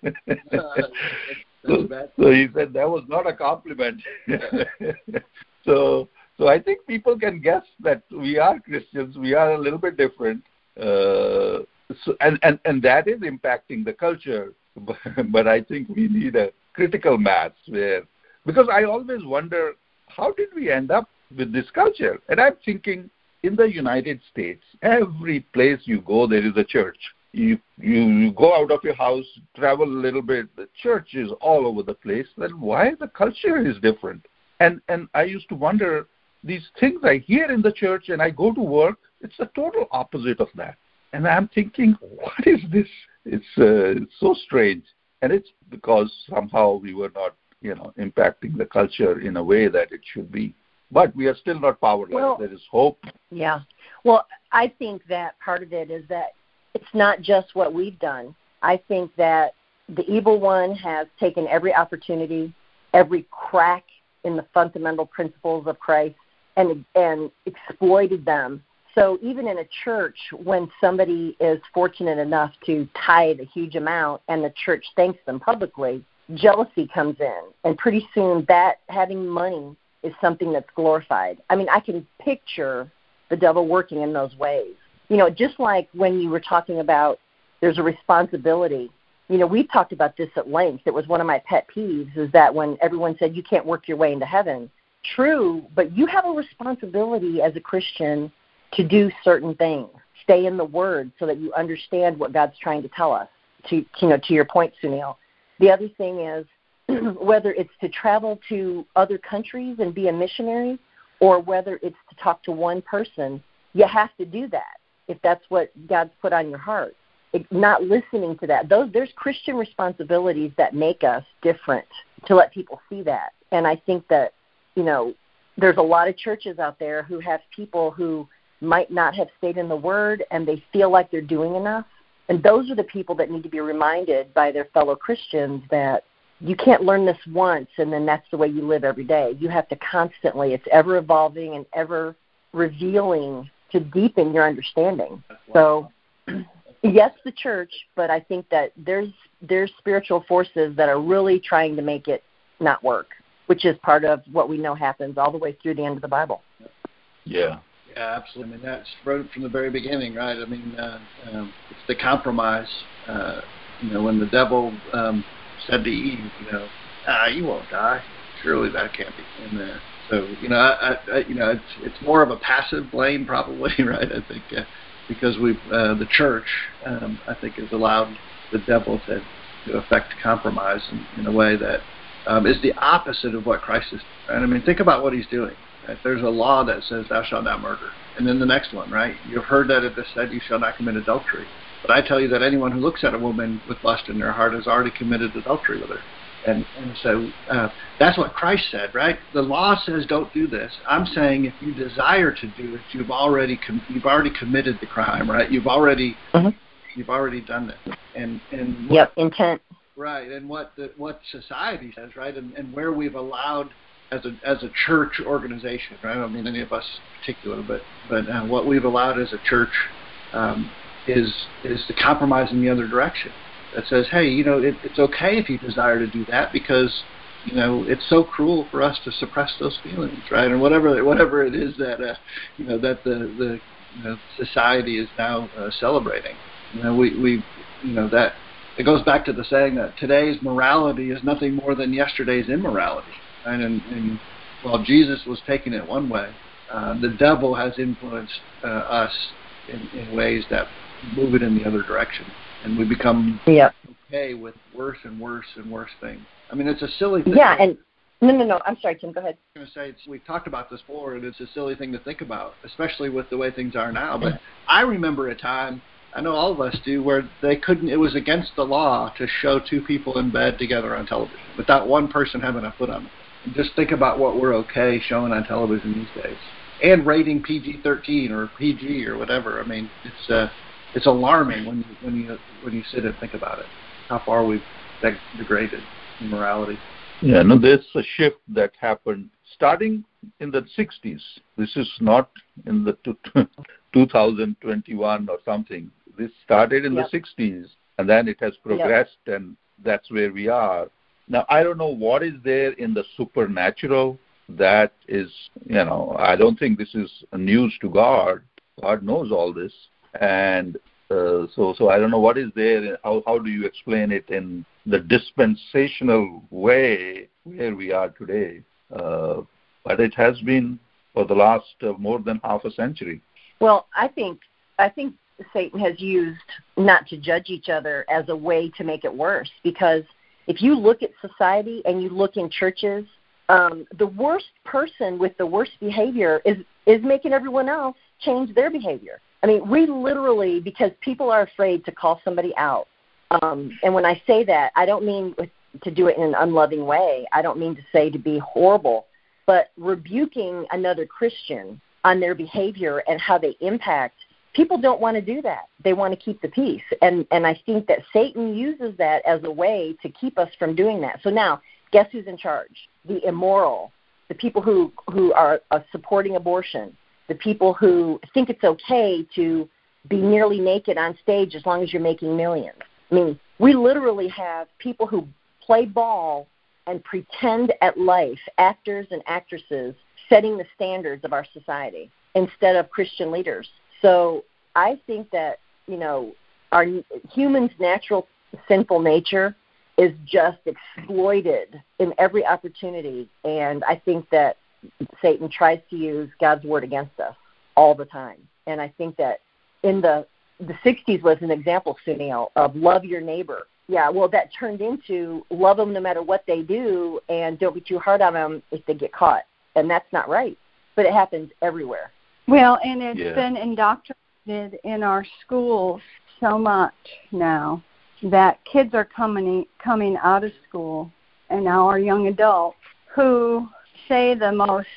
so, so he said that was not a compliment. so so I think people can guess that we are Christians. We are a little bit different, uh, so, and and and that is impacting the culture. But, but I think we need a critical mass where because I always wonder how did we end up with this culture? And I'm thinking in the United States, every place you go, there is a church. You, you you go out of your house, travel a little bit. The church is all over the place. Then why the culture is different? And and I used to wonder these things I hear in the church, and I go to work. It's the total opposite of that. And I'm thinking, what is this? It's uh, it's so strange, and it's because somehow we were not, you know, impacting the culture in a way that it should be but we are still not powerless. Well, there is hope. Yeah. Well, I think that part of it is that it's not just what we've done. I think that the evil one has taken every opportunity, every crack in the fundamental principles of Christ, and and exploited them. So even in a church, when somebody is fortunate enough to tithe a huge amount, and the church thanks them publicly, jealousy comes in, and pretty soon that having money is something that's glorified. I mean, I can picture the devil working in those ways. You know, just like when you were talking about there's a responsibility. You know, we've talked about this at length. It was one of my pet peeves is that when everyone said you can't work your way into heaven. True, but you have a responsibility as a Christian to do certain things. Stay in the word so that you understand what God's trying to tell us. To you know, to your point, Sunil. The other thing is whether it's to travel to other countries and be a missionary or whether it's to talk to one person, you have to do that if that's what God's put on your heart. It, not listening to that. Those there's Christian responsibilities that make us different to let people see that. And I think that, you know, there's a lot of churches out there who have people who might not have stayed in the word and they feel like they're doing enough. And those are the people that need to be reminded by their fellow Christians that you can't learn this once and then that's the way you live every day. You have to constantly, it's ever evolving and ever revealing to deepen your understanding. So, yes, the church, but I think that there's there's spiritual forces that are really trying to make it not work, which is part of what we know happens all the way through the end of the Bible. Yeah. Yeah, absolutely. I mean, that's right from the very beginning, right? I mean, uh, um, it's the compromise. Uh, you know, when the devil um, said to Eve, you know, ah, you won't die. Surely that can't be in there. So you know, I, I, you know, it's it's more of a passive blame probably, right? I think uh, because we've uh, the church, um, I think, has allowed the devil to to affect compromise in, in a way that um, is the opposite of what Christ is. Right? I mean, think about what he's doing. Right? There's a law that says thou shalt not murder, and then the next one, right? You've heard that it said you shall not commit adultery. But I tell you that anyone who looks at a woman with lust in their heart has already committed adultery with her. And, and so uh, that's what Christ said, right? The law says don't do this. I'm saying if you desire to do it, you've already com- you've already committed the crime, right? You've already mm-hmm. you've already done it. And and what, yep, intent. Right, and what the, what society says, right, and, and where we've allowed as a as a church organization, right? I don't mean any of us in particular, but but uh, what we've allowed as a church um, is is the compromise in the other direction that says, hey, you know, it, it's okay if you desire to do that because you know, it's so cruel for us to suppress those feelings, right? And whatever whatever it is that uh, you know that the the you know, society is now uh, celebrating. You know, we we you know that it goes back to the saying that today's morality is nothing more than yesterday's immorality. Right? And, and while Jesus was taking it one way, uh, the devil has influenced uh, us in, in ways that move it in the other direction, and we become yep. okay with worse and worse and worse things. I mean, it's a silly thing. Yeah, and no, no, no. I'm sorry, Tim. Go ahead. I'm going to say it's, we've talked about this before, and it's a silly thing to think about, especially with the way things are now. But I remember a time, I know all of us do, where they couldn't. It was against the law to show two people in bed together on television without one person having a foot on it. And just think about what we're okay showing on television these days, and rating PG-13 or PG or whatever. I mean, it's uh, it's alarming when you, when you when you sit and think about it, how far we've degraded in morality. Yeah, no, there's a shift that happened starting in the 60s. This is not in the 2021 or something. This started in yep. the 60s, and then it has progressed, yep. and that's where we are. Now, I don't know what is there in the supernatural that is, you know, I don't think this is news to God. God knows all this, and uh, so so I don't know what is there. How how do you explain it in the dispensational way where we are today? Uh, but it has been for the last uh, more than half a century. Well, I think I think Satan has used not to judge each other as a way to make it worse because if you look at society and you look in churches, um, the worst person with the worst behavior is is making everyone else change their behavior. I mean, we literally because people are afraid to call somebody out. Um, and when I say that, I don't mean to do it in an unloving way. I don't mean to say to be horrible, but rebuking another Christian on their behavior and how they impact people don't want to do that. They want to keep the peace. And and I think that Satan uses that as a way to keep us from doing that. So now, guess who's in charge? The immoral, the people who who are uh, supporting abortion, the people who think it's okay to be nearly naked on stage as long as you're making millions. I mean, we literally have people who play ball and pretend at life, actors and actresses setting the standards of our society instead of Christian leaders. So I think that, you know, our humans' natural sinful nature is just exploited in every opportunity. And I think that Satan tries to use God's word against us all the time. And I think that in the the 60s was an example, Sunil, of love your neighbor. Yeah, well, that turned into love them no matter what they do, and don't be too hard on them if they get caught. And that's not right. But it happens everywhere. Well, and it's yeah. been indoctrinated in our schools so much now that kids are coming coming out of school, and now our young adults who say the most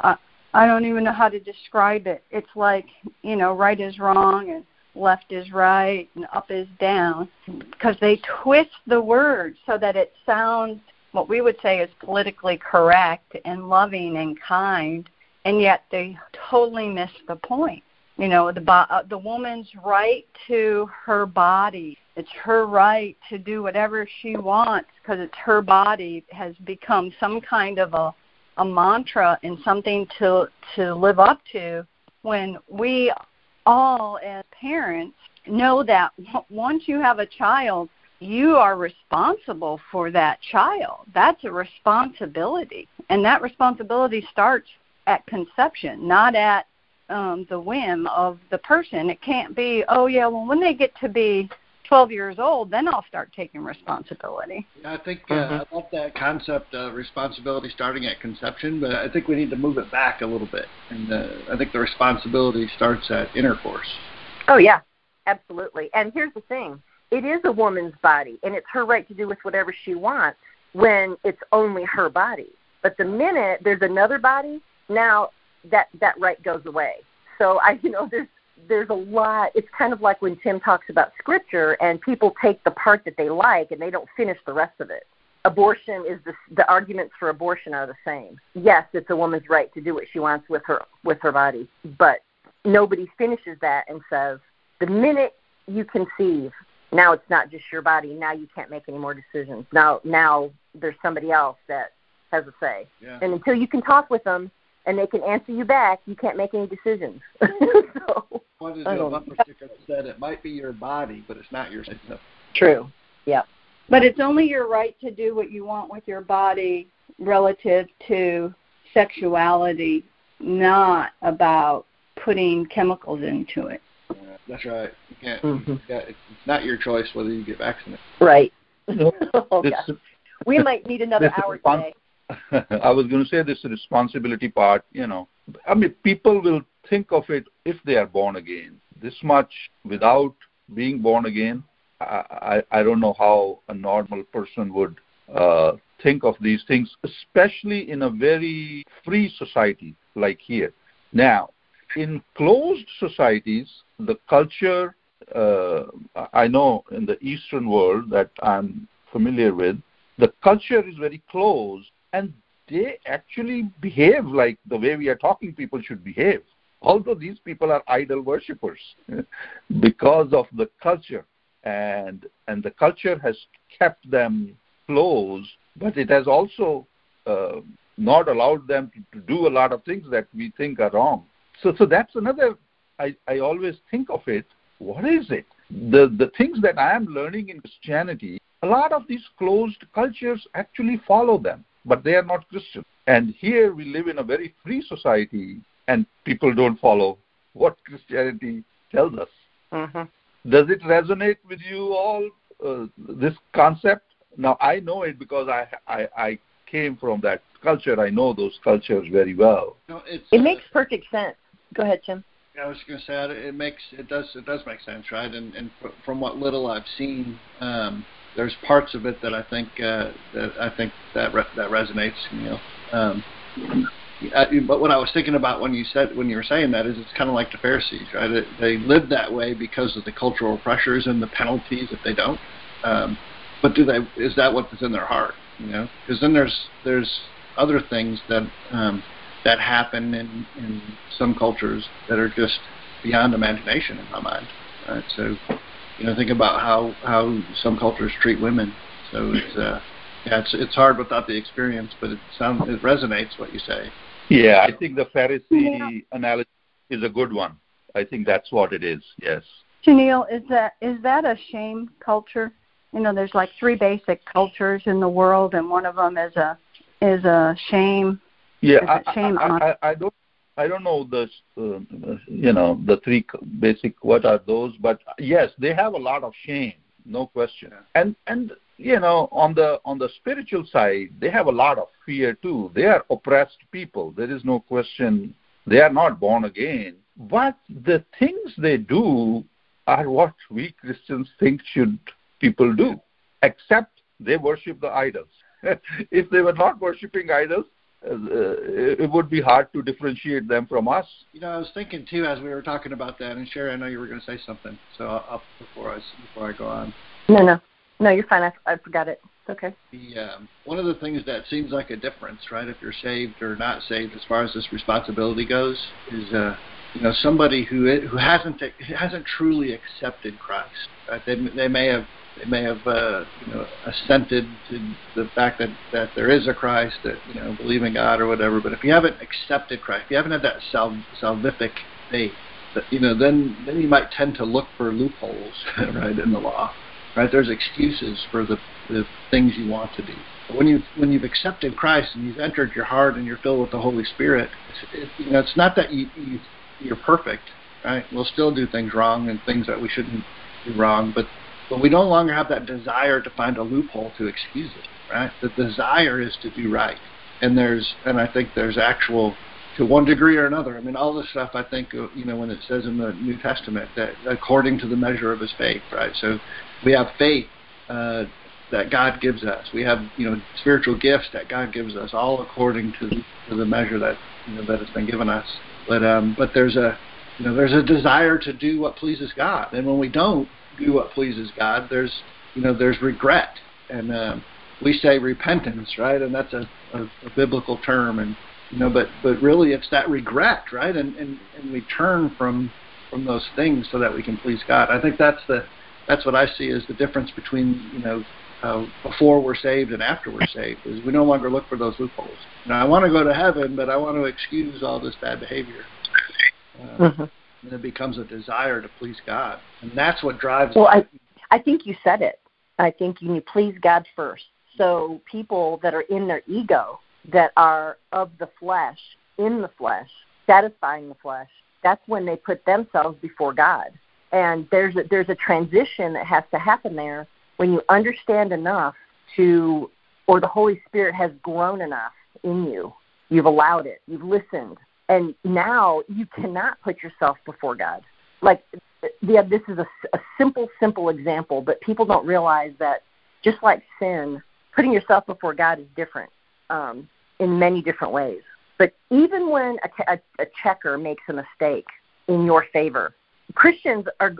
uh, I don't even know how to describe it. It's like, you know, right is wrong and left is right and up is down because they twist the word so that it sounds what we would say is politically correct and loving and kind and yet they totally miss the point you know the uh, the woman's right to her body it's her right to do whatever she wants because it's her body has become some kind of a a mantra and something to to live up to when we all as parents know that once you have a child you are responsible for that child. That's a responsibility. And that responsibility starts at conception not at um the whim of the person. It can't be oh yeah well when they get to be 12 years old, then I'll start taking responsibility. Yeah, I think uh, mm-hmm. I love that concept of responsibility starting at conception, but I think we need to move it back a little bit. And uh, I think the responsibility starts at intercourse. Oh, yeah, absolutely. And here's the thing it is a woman's body, and it's her right to do with whatever she wants when it's only her body. But the minute there's another body, now that that right goes away. So I, you know, there's there's a lot it's kind of like when tim talks about scripture and people take the part that they like and they don't finish the rest of it abortion is the the arguments for abortion are the same yes it's a woman's right to do what she wants with her with her body but nobody finishes that and says the minute you conceive now it's not just your body. Now you can't make any more decisions. Now now there's somebody else that has a say. Yeah. And until you can talk with them and they can answer you back, you can't make any decisions. so, One of the don't- bumper sticker that said it might be your body, but it's not your. No. true. Yeah. But it's only your right to do what you want with your body relative to sexuality, not about putting chemicals into it. Yeah, that's right. You can't. Mhm. Yeah, it's it's not your choice whether you get vaccinated. Right. Oh, this. We might need another hour fun. today. I was going to say this responsibility part, you know. I mean, people will think of it if they are born again. This much without being born again, I, I, I don't know how a normal person would uh, think of these things, especially in a very free society like here. Now, in closed societies, the culture, uh, I know in the Eastern world that I'm familiar with, the culture is very closed and they actually behave like the way we are talking people should behave. Although these people are idol worshippers because of the culture and and the culture has kept them closed, but it has also uh, not allowed them to, to do a lot of things that we think are wrong. So so that's another I, I always think of it. What is it? The the things that I am learning in Christianity, a lot of these closed cultures actually follow them, but they are not Christian. And here we live in a very free society and people don't follow what Christianity tells us. Mm-hmm. Does it resonate with you all, uh, this concept? Now, I know it because I, I, I came from that culture. I know those cultures very well. No, it's, It uh, makes perfect sense. Go ahead, Tim. I was going to say it makes it does it does make sense, right? And and from what little I've seen, um, there's parts of it that I think uh, that I think that re- that resonates. You know, um, I, but what I was thinking about when you said when you were saying that is it's kind of like the Pharisees, right? They, they live that way because of the cultural pressures and the penalties if they don't. Um, but do they? Is that what's in their heart? You know, because then there's there's other things that um, that happen in, in some cultures that are just beyond imagination in my mind. Right? So, you know, think about how how some cultures treat women. So it's uh, yeah, it's it's hard without the experience, but it sounds it resonates what you say. Yeah, I think the Pharisee analogy is a good one. I think that's what it is. Yes. Janelle, is that is that a shame culture? You know, there's like three basic cultures in the world, and one of them is a is a shame. Yeah, Is I, shame I, on- I, I don't. I don't know the uh, you know the three basic what are those, but yes, they have a lot of shame, no question. And and you know on the on the spiritual side, they have a lot of fear too. They are oppressed people. There is no question. They are not born again, but the things they do are what we Christians think should people do, except they worship the idols. if they were not worshiping idols, uh, it would be hard to differentiate them from us. You know, I was thinking too as we were talking about that, and Sherry, I know you were going to say something, so I'll, I'll before I before I go on. No, no, no. You're fine. I, I forgot it. It's okay. The um, one of the things that seems like a difference, right? If you're saved or not saved, as far as this responsibility goes, is uh, you know somebody who who hasn't hasn't truly accepted Christ. Right? They they may have they may have uh, you know assented to the fact that that there is a Christ, that you know believe in God or whatever. But if you haven't accepted Christ, if you haven't had that sal- salvific faith, that you know then then you might tend to look for loopholes, right, in the law. Right? There's excuses for the the things you want to do. When you when you've accepted Christ and you've entered your heart and you're filled with the Holy Spirit, it's, it, you know it's not that you, you you're perfect, right? We'll still do things wrong and things that we shouldn't do wrong, but but we no longer have that desire to find a loophole to excuse it, right? The desire is to do right, and there's and I think there's actual to one degree or another. I mean, all this stuff I think you know when it says in the New Testament that according to the measure of his faith, right? So we have faith uh, that God gives us. We have you know spiritual gifts that God gives us, all according to, to the measure that you know that has been given us. But um, but there's a you know there's a desire to do what pleases God, and when we don't do what pleases God, there's you know there's regret, and um, we say repentance, right? And that's a, a, a biblical term, and you know, but but really it's that regret, right? And and and we turn from from those things so that we can please God. I think that's the that's what I see as the difference between you know uh, before we're saved and after we're saved is we no longer look for those loopholes. You know, I want to go to heaven, but I want to excuse all this bad behavior. Uh, mm-hmm. And it becomes a desire to please God, and that's what drives. Well, I I think you said it. I think you need to please God first. So people that are in their ego, that are of the flesh, in the flesh, satisfying the flesh, that's when they put themselves before God. And there's a, there's a transition that has to happen there when you understand enough to, or the Holy Spirit has grown enough in you. You've allowed it. You've listened. And now you cannot put yourself before God. Like, yeah, this is a, a simple, simple example, but people don't realize that just like sin, putting yourself before God is different um, in many different ways. But even when a, a, a checker makes a mistake in your favor, Christians are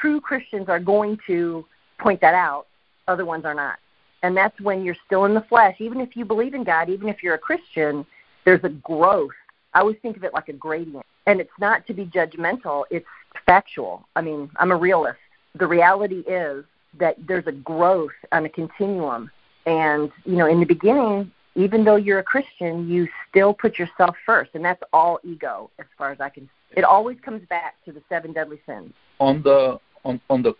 true Christians are going to point that out. Other ones are not, and that's when you're still in the flesh. Even if you believe in God, even if you're a Christian, there's a growth. I always think of it like a gradient, and it's not to be judgmental. It's factual. I mean, I'm a realist. The reality is that there's a growth on a continuum, and you know, in the beginning, even though you're a Christian, you still put yourself first, and that's all ego, as far as I can. It always comes back to the seven deadly sins. On the on, on the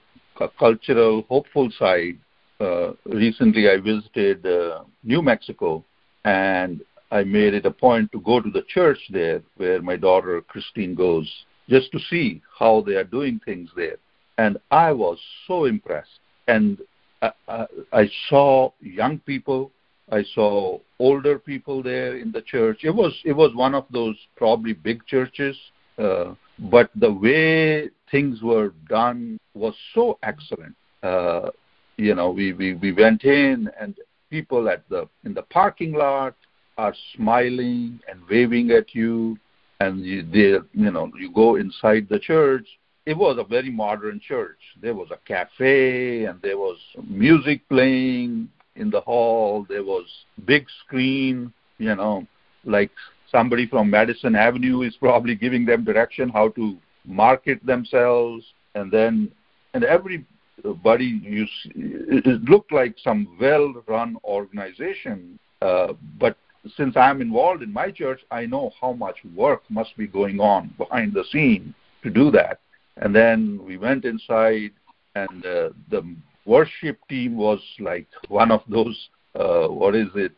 cultural hopeful side, uh, recently I visited uh, New Mexico, and I made it a point to go to the church there, where my daughter Christine goes, just to see how they are doing things there. And I was so impressed. And I, I, I saw young people I saw older people there in the church. It was it was one of those probably big churches, uh, but the way things were done was so excellent. Uh, you know, we, we we went in and people at the in the parking lot are smiling and waving at you, and you, they you know you go inside the church. It was a very modern church. There was a cafe and there was music playing in the hall. There was big screen, you know, like somebody from Madison Avenue is probably giving them direction how to market themselves, and then and everybody you see, it looked like some well-run organization. Uh, but since I'm involved in my church, I know how much work must be going on behind the scene to do that. And then we went inside, and uh, the worship team was like one of those uh, what is it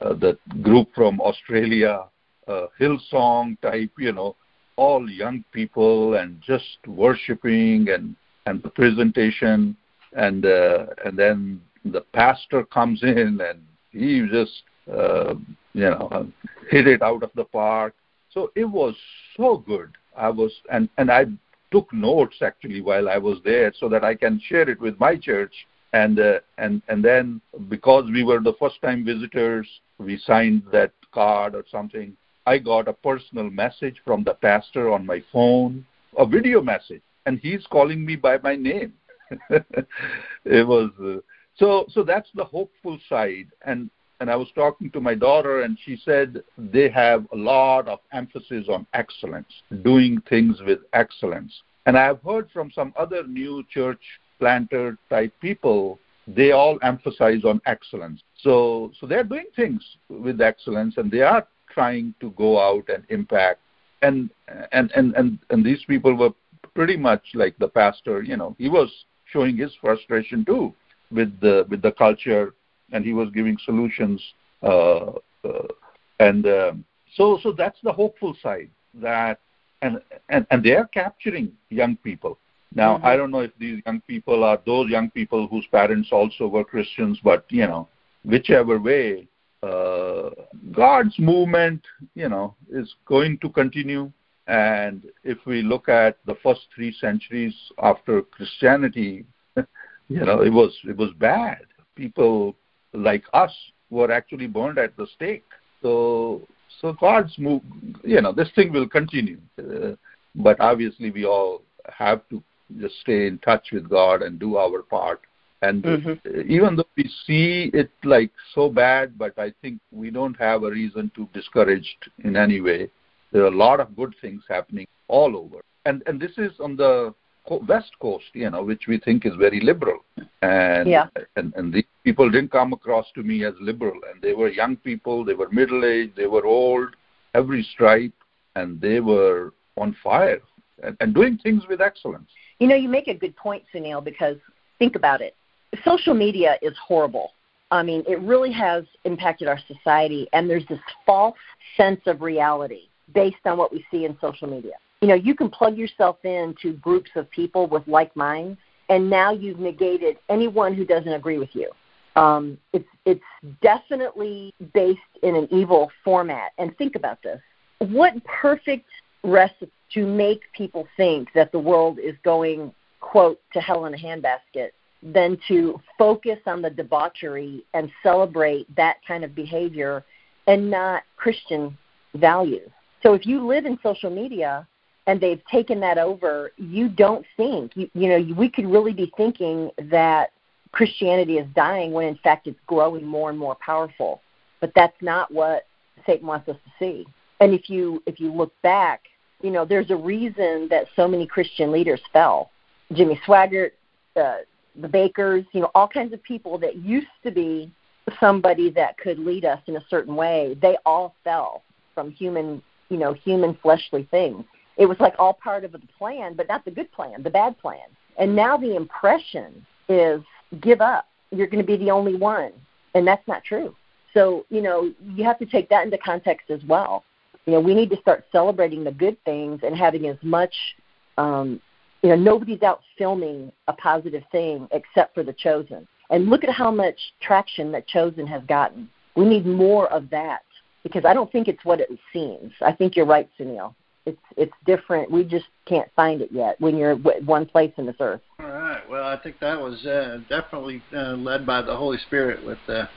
uh, the group from Australia Hillsong type you know all young people and just worshiping and and the presentation. And uh, and then the pastor comes in and he just uh, you know hit it out of the park. So it was so good. I was and and I took notes actually while I was there so that I can share it with my church. And uh, and and then because we were the first time visitors, we signed that card or something. I got a personal message from the pastor on my phone, a video message, and he's calling me by my name. it was uh, so so that's the hopeful side and and I was talking to my daughter, and she said they have a lot of emphasis on excellence, doing things with excellence. And I've heard from some other new church planter type people, they all emphasize on excellence. So, so they're doing things with excellence, and they are trying to go out and impact. And and and and, and these people were pretty much like the pastor. You know, he was showing his frustration too with the with the culture and he was giving solutions. Uh, uh, and um, so, so that's the hopeful side that, and and and they are capturing young people. Now, mm-hmm. I don't know if these young people are those young people whose parents also were Christians, but you know, whichever way, uh, God's movement, you know, is going to continue. And if we look at the first three centuries after Christianity, you know, it was it was bad. People like us were actually burned at the stake. So, so God's move, you know, this thing will continue. Uh, but obviously, we all have to just stay in touch with God and do our part. And mm-hmm. even though we see it like so bad, but I think we don't have a reason to be discouraged in any way. There are a lot of good things happening all over. And and this is on the West Coast, you know, which we think is very liberal, and yeah. and and these people didn't come across to me as liberal, and they were young people, they were middle aged, they were old, every stripe, and they were on fire and, and doing things with excellence. You know, you make a good point, Sunil, because think about it. Social media is horrible. I mean, it really has impacted our society, and there's this false sense of reality based on what we see in social media. You know, you can plug yourself into groups of people with like minds, and now you've negated anyone who doesn't agree with you. Um, it's it's definitely based in an evil format. And think about this: what perfect recipe to make people think that the world is going quote to hell in a handbasket than to focus on the debauchery and celebrate that kind of behavior and not Christian values. So if you live in social media and they've taken that over, you don't think you, you know we could really be thinking that Christianity is dying when in fact it's growing more and more powerful. But that's not what Satan wants us to see. And if you if you look back, you know there's a reason that so many Christian leaders fell. Jimmy Swaggart, uh, the Bakkers, you know, all kinds of people that used to be somebody that could lead us in a certain way, they all fell from human, you know, human fleshly things. It was like all part of the plan, but not the good plan, the bad plan. And now the impression is give up. You're going to be the only one. And that's not true. So, you know, you have to take that into context as well. You know, we need to start celebrating the good things and having as much um, you know, nobody's out filming a positive thing except for the chosen. And look at how much traction that chosen has gotten. We need more of that because I don't think it's what it seems. I think you're right, Sunil. It's it's different. We just can't find it yet when you're one place in this earth. All right. Well, I think that was uh, definitely uh, led by the Holy Spirit with with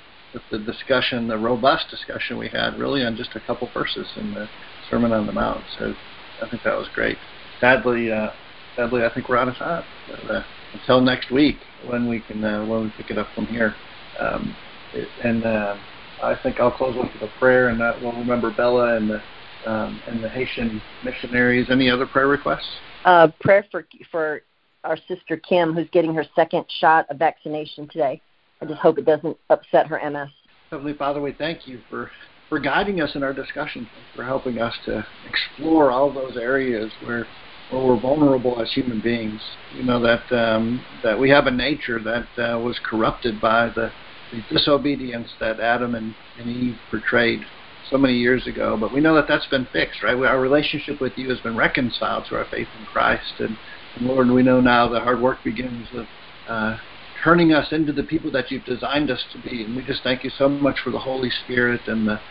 the discussion, the robust discussion we had, really on just a couple verses in the Sermon on the Mount. So I think that was great. Sadly, uh, sadly, I think we're out of time. But, uh, until next week, when we can uh, when we pick it up from here, um, it, and uh, I think I'll close with a prayer, and that we'll remember Bella and the um, and the Haitian missionaries. Any other prayer requests? Uh, prayer for for our sister Kim, who's getting her second shot of vaccination today. I just hope it doesn't upset her MS. Heavenly Father, we thank you for for guiding us in our discussion, for helping us to explore all those areas where where we're vulnerable as human beings. You know that um, that we have a nature that uh, was corrupted by the, the disobedience that Adam and, and Eve portrayed so many years ago. But we know that that's been fixed, right? Our relationship with you has been reconciled through our faith in Christ, and, and Lord, we know now the hard work begins with. Uh, turning us into the people that you've designed us to be. And we just thank you so much for the Holy Spirit and the,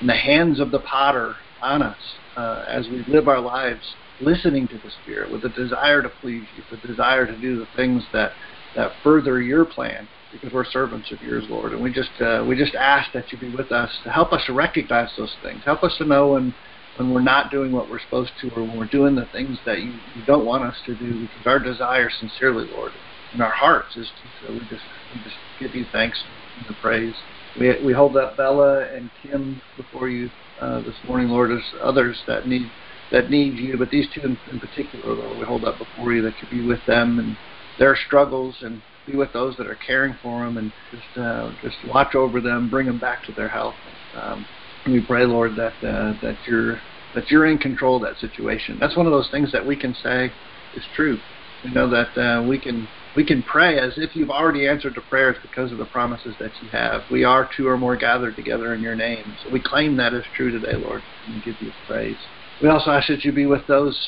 and the hands of the potter on us uh, as we live our lives listening to the Spirit, with a desire to please you, with a desire to do the things that that further your plan, because we're servants of yours, Lord. And we just uh, we just ask that you be with us to help us to recognize those things. Help us to know when when we're not doing what we're supposed to, or when we're doing the things that you, you don't want us to do. Because our desire, sincerely, Lord, in our hearts is to so we just we just give you thanks and the praise. We we hold up Bella and Kim before you uh, this morning, Lord, as others that need that need you, but these two in, in particular, Lord, we hold up before you that you be with them and their struggles and be with those that are caring for them and just uh, just watch over them, bring them back to their health. Um, we pray, Lord, that uh, that you're that you're in control of that situation. That's one of those things that we can say is true. We know that uh, we can we can pray as if you've already answered the prayers because of the promises that you have. We are two or more gathered together in your name. So we claim that as true today, Lord, and give you praise. We also ask that you be with those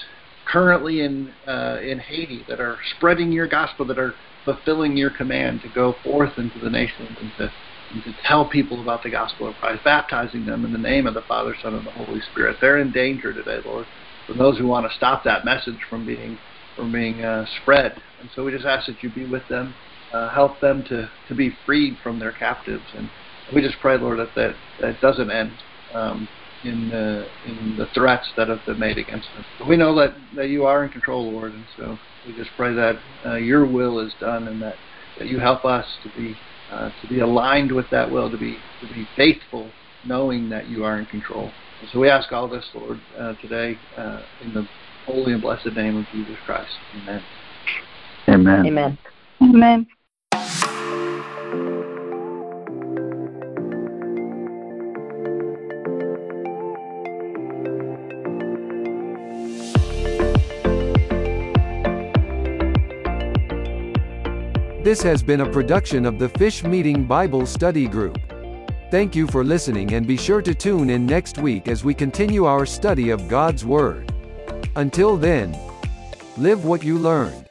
currently in uh, in Haiti that are spreading your gospel, that are fulfilling your command to go forth into the nations and to, and to tell people about the gospel of Christ, baptizing them in the name of the Father, Son, and the Holy Spirit. They're in danger today, Lord, for those who want to stop that message from being from being uh, spread. And so we just ask that you be with them, uh, help them to, to be freed from their captives, and we just pray, Lord, that that, that doesn't end. Um, in the in the threats that have been made against us. But we know that that you are in control, Lord, and so we just pray that uh, your will is done and that that you help us to be uh, to be aligned with that will, to be to be faithful, knowing that you are in control. So we ask all this, Lord, uh, today uh, in the holy and blessed name of Jesus Christ. Amen. Amen. Amen. Amen. This has been a production of the Fish Meeting Bible Study Group. Thank you for listening and be sure to tune in next week as we continue our study of God's Word. Until then, live what you learned.